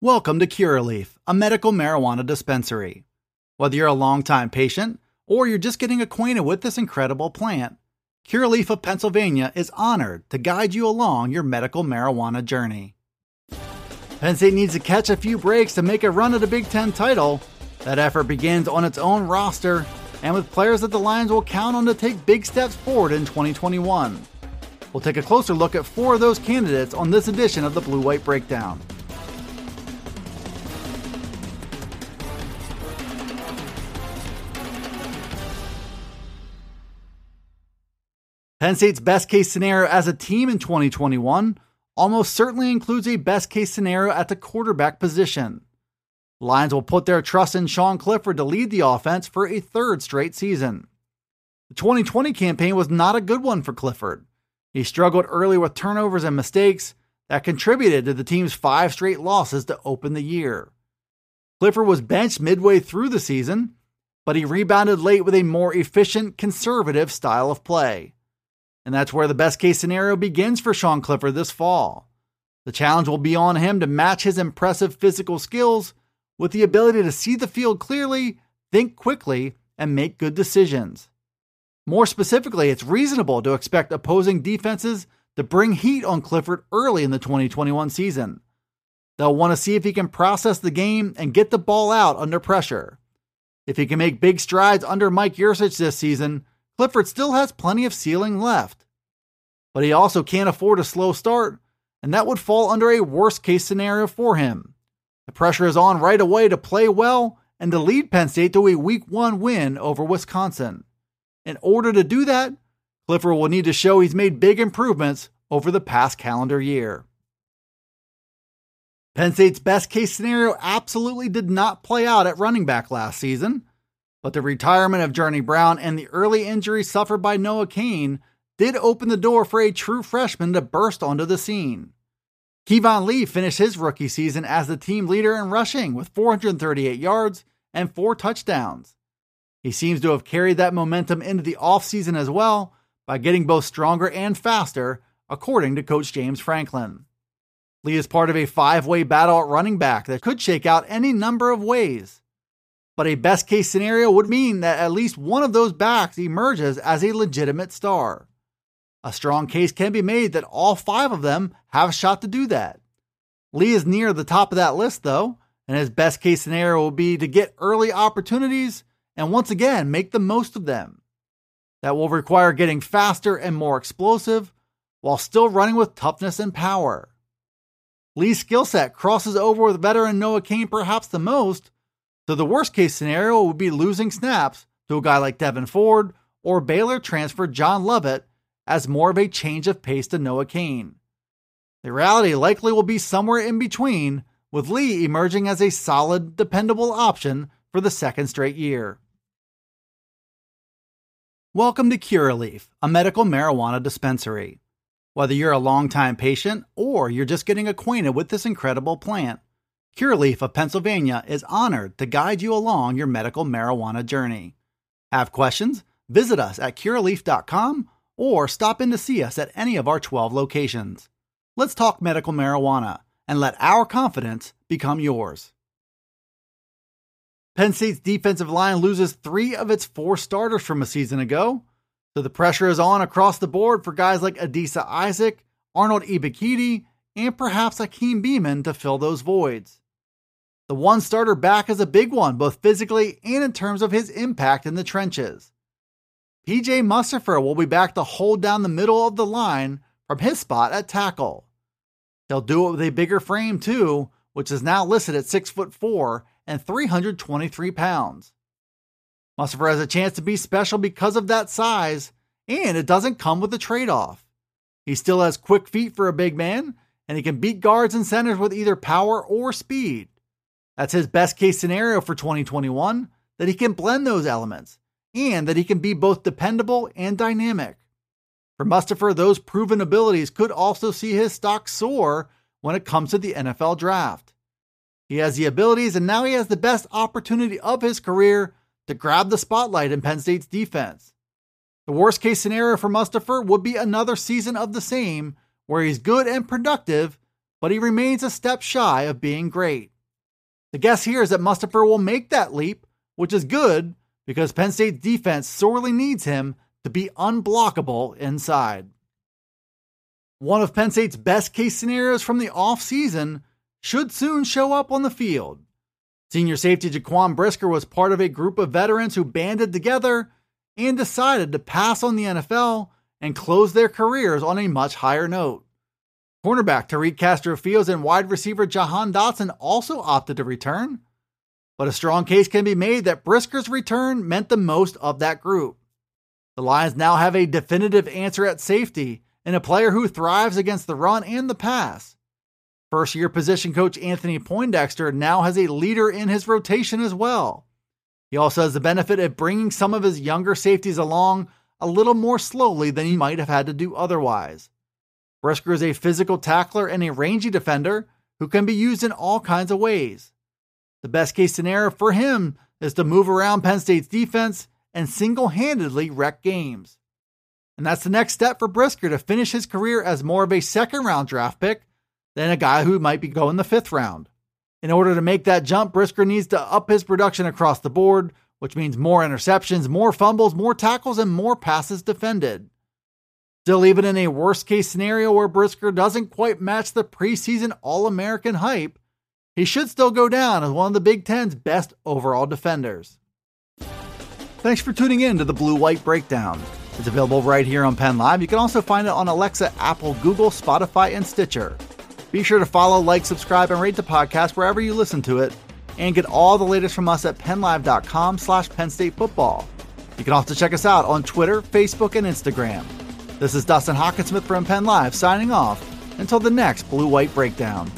Welcome to Curaleaf, a medical marijuana dispensary. Whether you're a longtime patient or you're just getting acquainted with this incredible plant, Curaleaf of Pennsylvania is honored to guide you along your medical marijuana journey. Penn State needs to catch a few breaks to make a run at a Big Ten title. That effort begins on its own roster and with players that the Lions will count on to take big steps forward in 2021. We'll take a closer look at four of those candidates on this edition of the Blue White Breakdown. Penn State's best case scenario as a team in 2021 almost certainly includes a best case scenario at the quarterback position. Lions will put their trust in Sean Clifford to lead the offense for a third straight season. The 2020 campaign was not a good one for Clifford. He struggled early with turnovers and mistakes that contributed to the team's five straight losses to open the year. Clifford was benched midway through the season, but he rebounded late with a more efficient, conservative style of play. And that's where the best case scenario begins for Sean Clifford this fall. The challenge will be on him to match his impressive physical skills with the ability to see the field clearly, think quickly, and make good decisions. More specifically, it's reasonable to expect opposing defenses to bring heat on Clifford early in the 2021 season. They'll want to see if he can process the game and get the ball out under pressure. If he can make big strides under Mike Yurcich this season, Clifford still has plenty of ceiling left. But he also can't afford a slow start, and that would fall under a worst case scenario for him. The pressure is on right away to play well and to lead Penn State to a week one win over Wisconsin. In order to do that, Clifford will need to show he's made big improvements over the past calendar year. Penn State's best case scenario absolutely did not play out at running back last season. But the retirement of Journey Brown and the early injury suffered by Noah Cain did open the door for a true freshman to burst onto the scene. Keyvone Lee finished his rookie season as the team leader in rushing with 438 yards and four touchdowns. He seems to have carried that momentum into the offseason as well by getting both stronger and faster, according to Coach James Franklin. Lee is part of a five way battle at running back that could shake out any number of ways but a best case scenario would mean that at least one of those backs emerges as a legitimate star. A strong case can be made that all five of them have a shot to do that. Lee is near the top of that list, though, and his best case scenario will be to get early opportunities and once again make the most of them. That will require getting faster and more explosive while still running with toughness and power. Lee's skill set crosses over with veteran Noah Cain perhaps the most, so the worst case scenario would be losing snaps to a guy like Devyn Ford or Baylor transfer John Lovett as more of a change of pace to Noah Cain. The reality likely will be somewhere in between, with Lee emerging as a solid, dependable option for the second straight year. Welcome to Curaleaf, a medical marijuana dispensary. Whether you're a longtime patient or you're just getting acquainted with this incredible plant, Curaleaf of Pennsylvania is honored to guide you along your medical marijuana journey. Have questions? Visit us at curaleaf.com or stop in to see us at any of our 12 locations. Let's talk medical marijuana and let our confidence become yours. Penn State's defensive line loses three of its four starters from a season ago, so the pressure is on across the board for guys like Adisa Isaac, Arnold Ebiketie, and perhaps Akeem Beamon to fill those voids. The one starter back is a big one, both physically and in terms of his impact in the trenches. PJ Mustipher will be back to hold down the middle of the line from his spot at tackle. He'll do it with a bigger frame too, which is now listed at 6 foot 4 and 323 pounds. Mustipher has a chance to be special because of that size, and it doesn't come with a trade off. He still has quick feet for a big man, and he can beat guards and centers with either power or speed. That's his best case scenario for 2021 that he can blend those elements and that he can be both dependable and dynamic. For Mustipher, those proven abilities could also see his stock soar when it comes to the NFL draft. He has the abilities, and now he has the best opportunity of his career to grab the spotlight in Penn State's defense. The worst case scenario for Mustipher would be another season of the same, where he's good and productive, but he remains a step shy of being great. The guess here is that Mustipher will make that leap, which is good because Penn State's defense sorely needs him to be unblockable inside. One of Penn State's best case scenarios from the offseason should soon show up on the field. Senior safety Jaquan Brisker was part of a group of veterans who banded together and decided to pass on the NFL and close their careers on a much higher note. Cornerback Tariq Castro Fields and wide receiver Jahan Dotson also opted to return, but a strong case can be made that Brisker's return meant the most of that group. The Lions now have a definitive answer at safety and a player who thrives against the run and the pass. First year position coach Anthony Poindexter now has a leader in his rotation as well. He also has the benefit of bringing some of his younger safeties along a little more slowly than he might have had to do otherwise. Brisker is a physical tackler and a rangy defender who can be used in all kinds of ways. The best case scenario for him is to move around Penn State's defense and single handedly wreck games. And that's the next step for Brisker to finish his career as more of a second round draft pick than a guy who might be going the fifth round. In order to make that jump, Brisker needs to up his production across the board, which means more interceptions, more fumbles, more tackles, and more passes defended. Still, even in a worst case scenario where Brisker doesn't quite match the preseason All American hype, he should still go down as one of the Big Ten's best overall defenders. Thanks for tuning in to the Blue White Breakdown. It's available right here on Penn Live. You can also find it on Alexa, Apple, Google, Spotify, and Stitcher. Be sure to follow, like, subscribe, and rate the podcast wherever you listen to it, and get all the latest from us at PennLive.com slash Penn State Football. You can also check us out on Twitter, Facebook, and Instagram. This is Dustin Hockensmith from Penn Live signing off until the next Blue White Breakdown.